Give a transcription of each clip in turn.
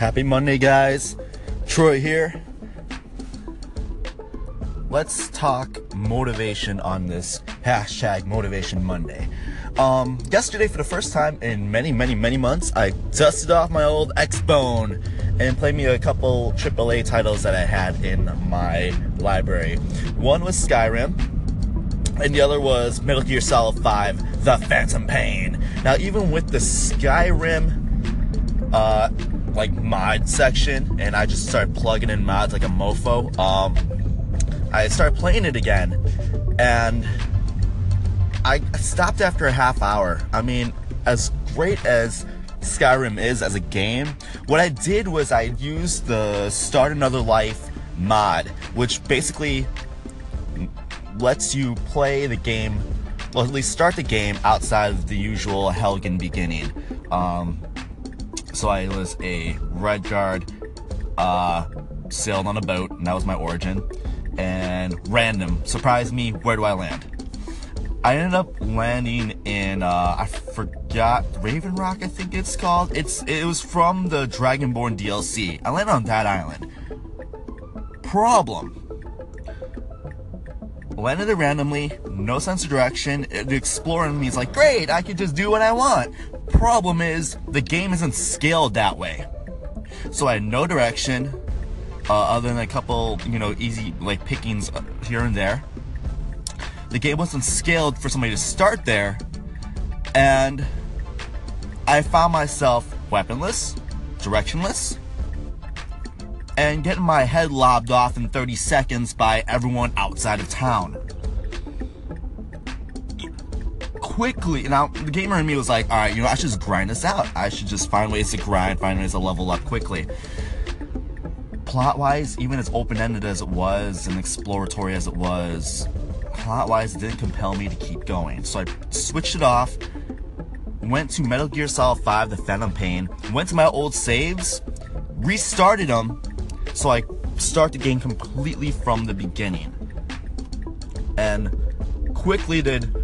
Happy Monday, guys. Troy here. Let's talk motivation on this hashtag Motivation Monday. Um, yesterday, for the first time in many, many, many months, I dusted off my old Xbone and played me a couple AAA titles that I had in my library. One was Skyrim, and the other was Metal Gear Solid 5 The Phantom Pain. Now, even with the Skyrim uh, like mod section, and I just started plugging in mods like a mofo, um, I started playing it again, and I stopped after a half hour. I mean, as great as Skyrim is as a game, what I did was I used the Start Another Life mod, which basically lets you play the game, well, at least start the game outside of the usual Helgen beginning. Um, so I was a Redguard, uh, sailed on a boat, and that was my origin. And random, surprise me, where do I land? I ended up landing in uh, I forgot Raven Rock, I think it's called. It's it was from the Dragonborn DLC. I landed on that island. Problem. Landed it randomly, no sense of direction. The exploring me is like, great, I can just do what I want. Problem is, the game isn't scaled that way. So I had no direction, uh, other than a couple, you know, easy like pickings here and there the game wasn't scaled for somebody to start there, and I found myself weaponless, directionless, and getting my head lobbed off in 30 seconds by everyone outside of town. Quickly, now the gamer in me was like, all right, you know, I should just grind this out. I should just find ways to grind, find ways to level up quickly. Plot wise, even as open ended as it was and exploratory as it was, plot wise, it didn't compel me to keep going. So I switched it off, went to Metal Gear Solid 5, The Phantom Pain, went to my old saves, restarted them, so I start the game completely from the beginning. And quickly did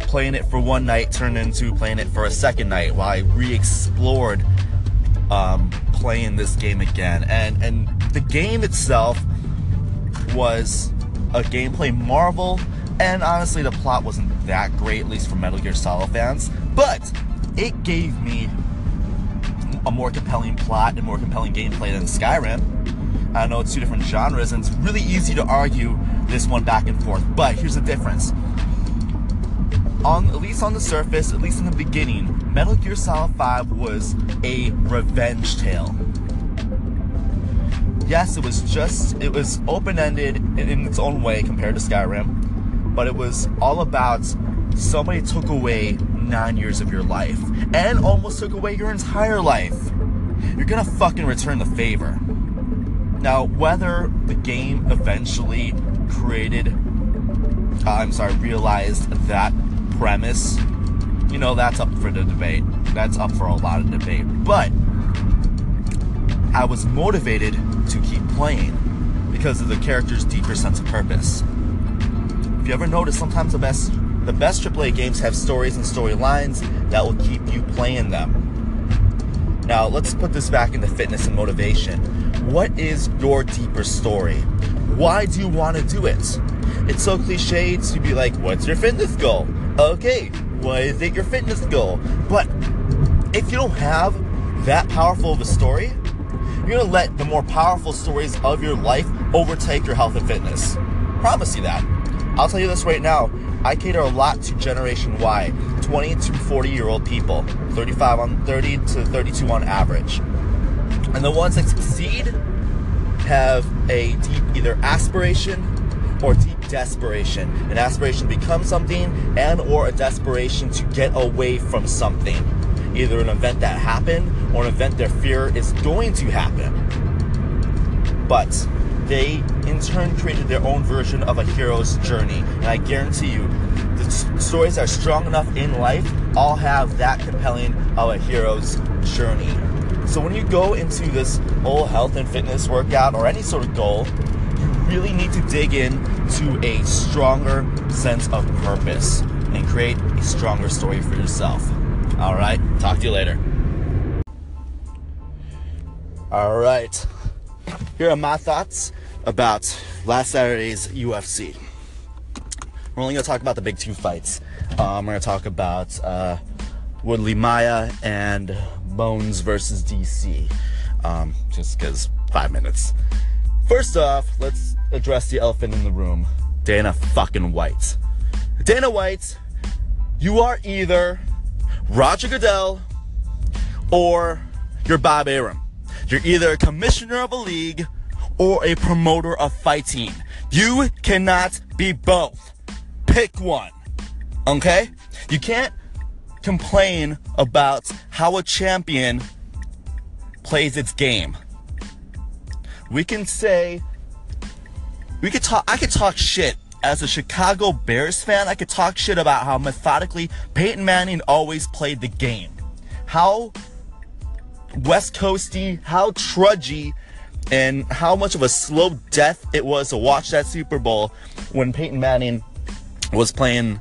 playing it for one night turn into playing it for a second night while I re-explored um, playing this game again. And and the game itself was a gameplay marvel and honestly, the plot wasn't that great, at least for Metal Gear Solid fans. But it gave me a more compelling plot and more compelling gameplay than Skyrim. I know it's two different genres, and it's really easy to argue this one back and forth. But here's the difference. On at least on the surface, at least in the beginning, Metal Gear Solid 5 was a revenge tale. Yes, it was just it was open-ended in its own way compared to Skyrim but it was all about somebody took away nine years of your life and almost took away your entire life. You're gonna fucking return the favor. Now, whether the game eventually created, uh, I'm sorry, realized that premise, you know, that's up for the debate. That's up for a lot of debate. But I was motivated to keep playing because of the character's deeper sense of purpose If you ever notice, sometimes the best the best AAA games have stories and storylines that will keep you playing them. Now, let's put this back into fitness and motivation. What is your deeper story? Why do you want to do it? It's so cliche to be like, what's your fitness goal? Okay, what is it your fitness goal? But if you don't have that powerful of a story, you're gonna let the more powerful stories of your life overtake your health and fitness. Promise you that. I'll tell you this right now. I cater a lot to Generation Y, 20 to 40 year old people, 35 on 30 to 32 on average. And the ones that succeed have a deep either aspiration or deep desperation. An aspiration to become something and or a desperation to get away from something. Either an event that happened or an event their fear is going to happen. But they in turn created their own version of a hero's journey. And I guarantee you, the stories that are strong enough in life all have that compelling of a hero's journey. So when you go into this whole health and fitness workout or any sort of goal, you really need to dig in to a stronger sense of purpose and create a stronger story for yourself. All right, talk to you later. All right. Here are my thoughts about last Saturday's UFC. We're only to talk about the big two fights. Um, we're to talk about uh, Woodley Maia and Bones versus DC. Um, just because five minutes. First off, let's address the elephant in the room Dana fucking White. Dana White, you are either Roger Goodell or you're Bob Arum. You're either a commissioner of a league or a promoter of fighting. You cannot be both. Pick one. Okay? You can't complain about how a champion plays its game. We can say we could talk I could talk shit as a Chicago Bears fan. I could talk shit about how methodically Peyton Manning always played the game. How West Coasty, how trudgy, and how much of a slow death it was to watch that Super Bowl when Peyton Manning was playing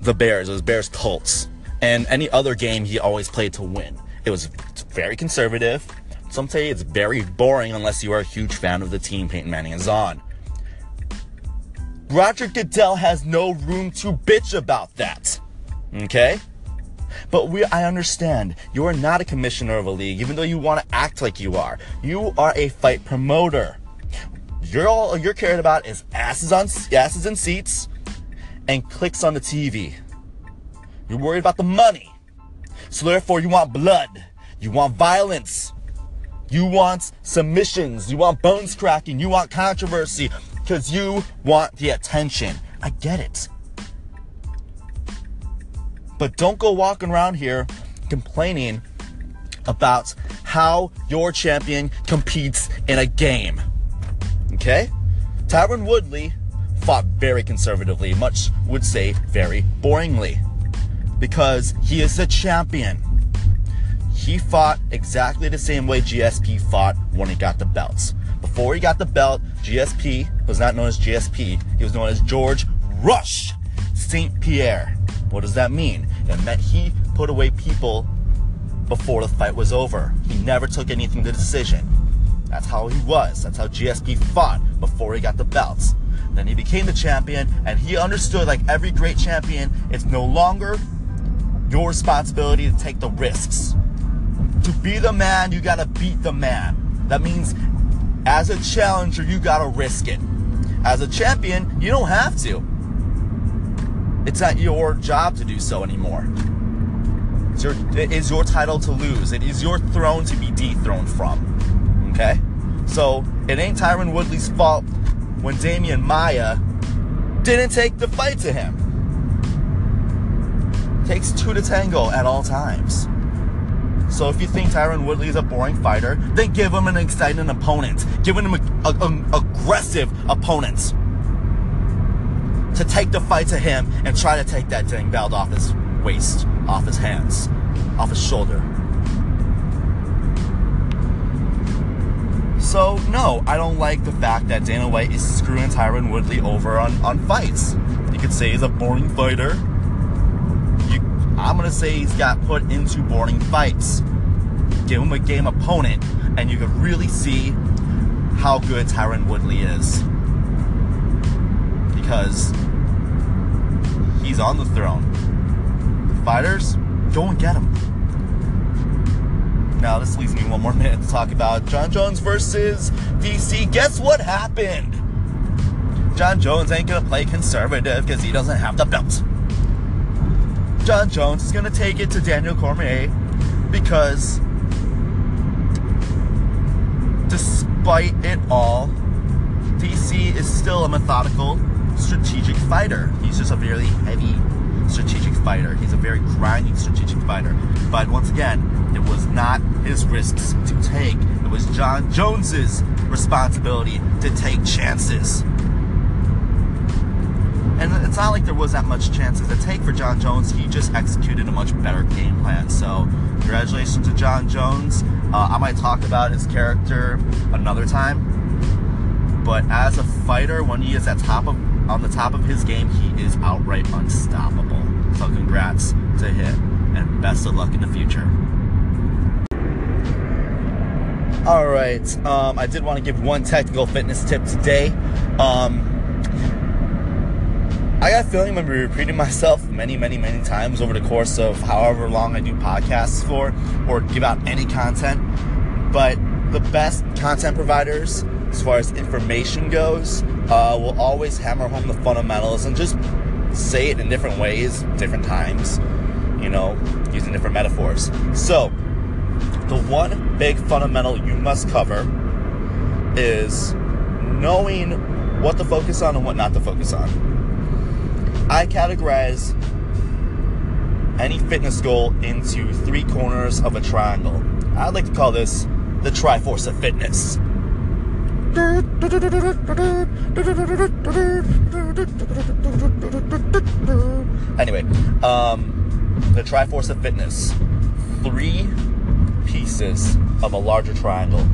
the Bears. It was Bears Colts. And any other game he always played to win. It was very conservative. Some say it's very boring unless you are a huge fan of the team Peyton Manning is on. Roger Goodell has no room to bitch about that. Okay? But we, I understand you are not a commissioner of a league, even though you want to act like you are. You are a fight promoter. You're all you're caring about is asses on asses in seats and clicks on the TV. You're worried about the money. So therefore you want blood. You want violence. You want submissions. You want bones cracking. You want controversy because you want the attention. I get it. But don't go walking around here complaining about how your champion competes in a game. Okay? Tyron Woodley fought very conservatively, much would say very boringly, because he is a champion. He fought exactly the same way GSP fought when he got the belts. Before he got the belt, GSP was not known as GSP, he was known as George Rush St. Pierre. What does that mean? It meant he put away people before the fight was over. He never took anything to decision. That's how he was. That's how GSP fought before he got the belts. Then he became the champion, and he understood, like every great champion, it's no longer your responsibility to take the risks. To be the man, you gotta beat the man. That means, as a challenger, you gotta risk it. As a champion, you don't have to. It's not your job to do so anymore. It's your, it is your title to lose. It is your throne to be dethroned from. Okay? So it ain't Tyron Woodley's fault when Demian Maia didn't take the fight to him. Takes two to tango at all times. So if you think Tyron Woodley is a boring fighter, then give him an exciting opponent. Give him an aggressive opponent to take the fight to him and try to take that dang belt off his waist, off his hands, off his shoulder. So, no, I don't like the fact that Dana White is screwing Tyron Woodley over on, on fights. You could say he's a boring fighter. I'm going to say he's got put into boring fights. Give him a game opponent, and you could really see how good Tyron Woodley is. Because he's on the throne. The Fighters, go and get him. Now, this leaves me one more minute to talk about Jon Jones versus DC. Guess what happened? Jon Jones ain't gonna play conservative because he doesn't have the belt. Jon Jones is gonna take it to Daniel Cormier because, despite it all, DC is still a methodical, strategic fighter. He's just a very heavy strategic fighter. He's a very grinding strategic fighter. But once again, it was not his risks to take. It was Jon Jones's responsibility to take chances. And it's not like there was that much chances to take for Jon Jones. He just executed a much better game plan. So, congratulations to Jon Jones. Uh, I might talk about his character another time. But as a fighter, when he is at top of on the top of his game, he is outright unstoppable. So congrats to him and best of luck in the future. All right. Um, I did want to give one technical fitness tip today. Um, I got a feeling I'm going to be repeating myself many, many, many times over the course of however long I do podcasts for or give out any content. But the best content providers, as far as information goes, uh, will always hammer home the fundamentals and just say it in different ways, different times, you know, using different metaphors. So, the one big fundamental you must cover is knowing what to focus on and what not to focus on. I categorize any fitness goal into three corners of a triangle. I'd like to call this the Triforce of Fitness. Anyway, um, the Triforce of Fitness. Three pieces of a larger triangle.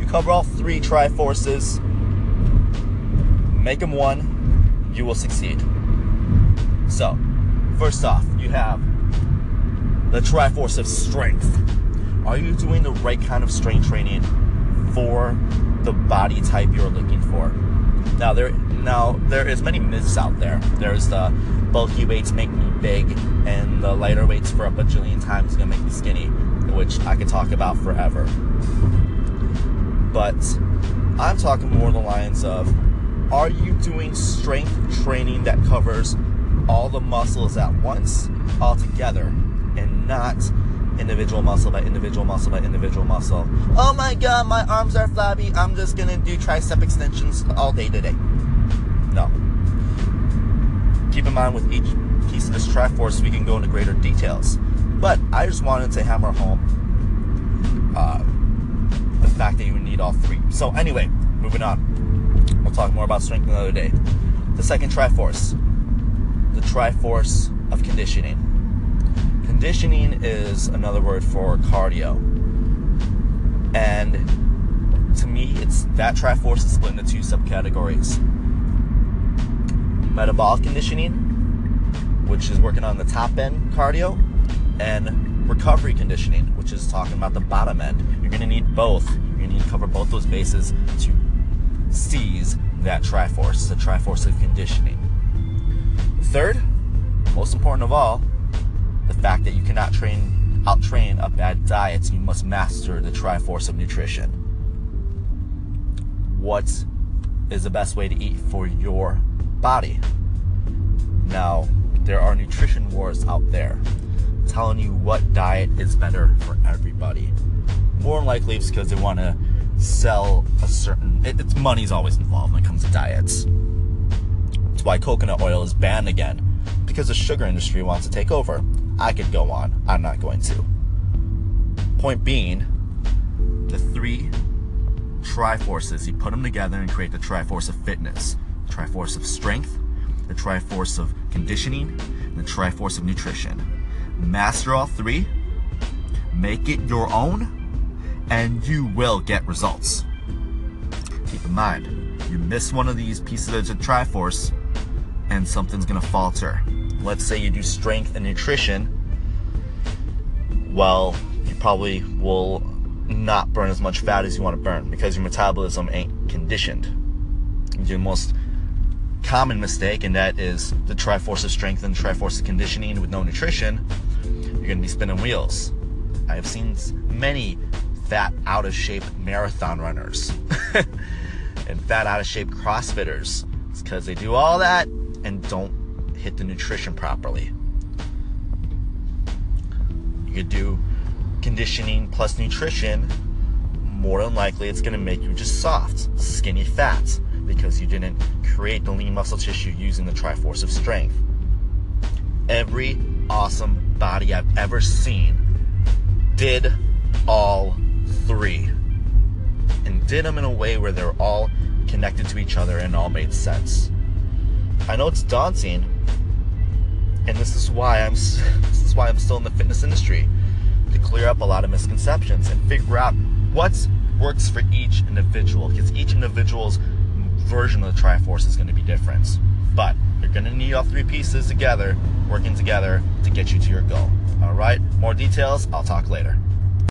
You cover all three Triforces, make them one, you will succeed. So, first off, you have the Triforce of Strength. Are you doing the right kind of strength training for the body type you're looking for? Now there now there is many myths out there. There's the bulky weights make me big and the lighter weights for a bajillion times gonna make me skinny, which I could talk about forever. But I'm talking more the lines of are you doing strength training that covers all the muscles at once, all together, and not individual muscle by individual muscle by individual muscle. Oh my god, my arms are flabby. I'm just gonna do tricep extensions all day today. No. Keep in mind with each piece of this Triforce, we can go into greater details. But I just wanted to hammer home uh, the fact that you need all three. So, anyway, moving on. We'll talk more about strength another day. The second Triforce, the Triforce of conditioning. Conditioning is another word for cardio. And to me, it's that Triforce is split into two subcategories. Metabolic conditioning, which is working on the top end cardio, and recovery conditioning, which is talking about the bottom end. You're to need both. You're to need to cover both those bases to seize that Triforce, the Triforce of conditioning. Third, most important of all, the fact that you cannot train out train a bad diet, you must master the Triforce of nutrition. What is the best way to eat for your body? Now, there are nutrition wars out there telling you what diet is better for everybody. More than likely, it's because they want to sell a certain. It, it's money's always involved when it comes to diets. That's why coconut oil is banned again because the sugar industry wants to take over. I could go on. I'm not going to. Point being, the three Triforces, you put them together and create the Triforce of fitness, the Triforce of strength, the Triforce of conditioning, the Triforce of nutrition. Master all three, make it your own, and you will get results. Keep in mind, you miss one of these pieces of the Triforce, and something's gonna falter let's say you do strength and nutrition, well, you probably will not burn as much fat as you want to burn because your metabolism ain't conditioned. Your most common mistake, and that is the Triforce of strength and Triforce of conditioning with no nutrition. You're to be spinning wheels. I have seen many fat, out of shape marathon runners and fat, out of shape CrossFitters. It's because they do all that and don't hit the nutrition properly. You could do conditioning plus nutrition. More than likely, it's going to make you just soft, skinny fat because you didn't create the lean muscle tissue using the Triforce of Strength. Every awesome body I've ever seen did all three and did them in a way where they're all connected to each other and all made sense. I know it's daunting, and this is why I'm this is why I'm still in the fitness industry to clear up a lot of misconceptions and figure out what works for each individual because each individual's version of the Triforce is going to be different. But you're going to need all three pieces together, working together to get you to your goal. All right, more details, I'll talk later.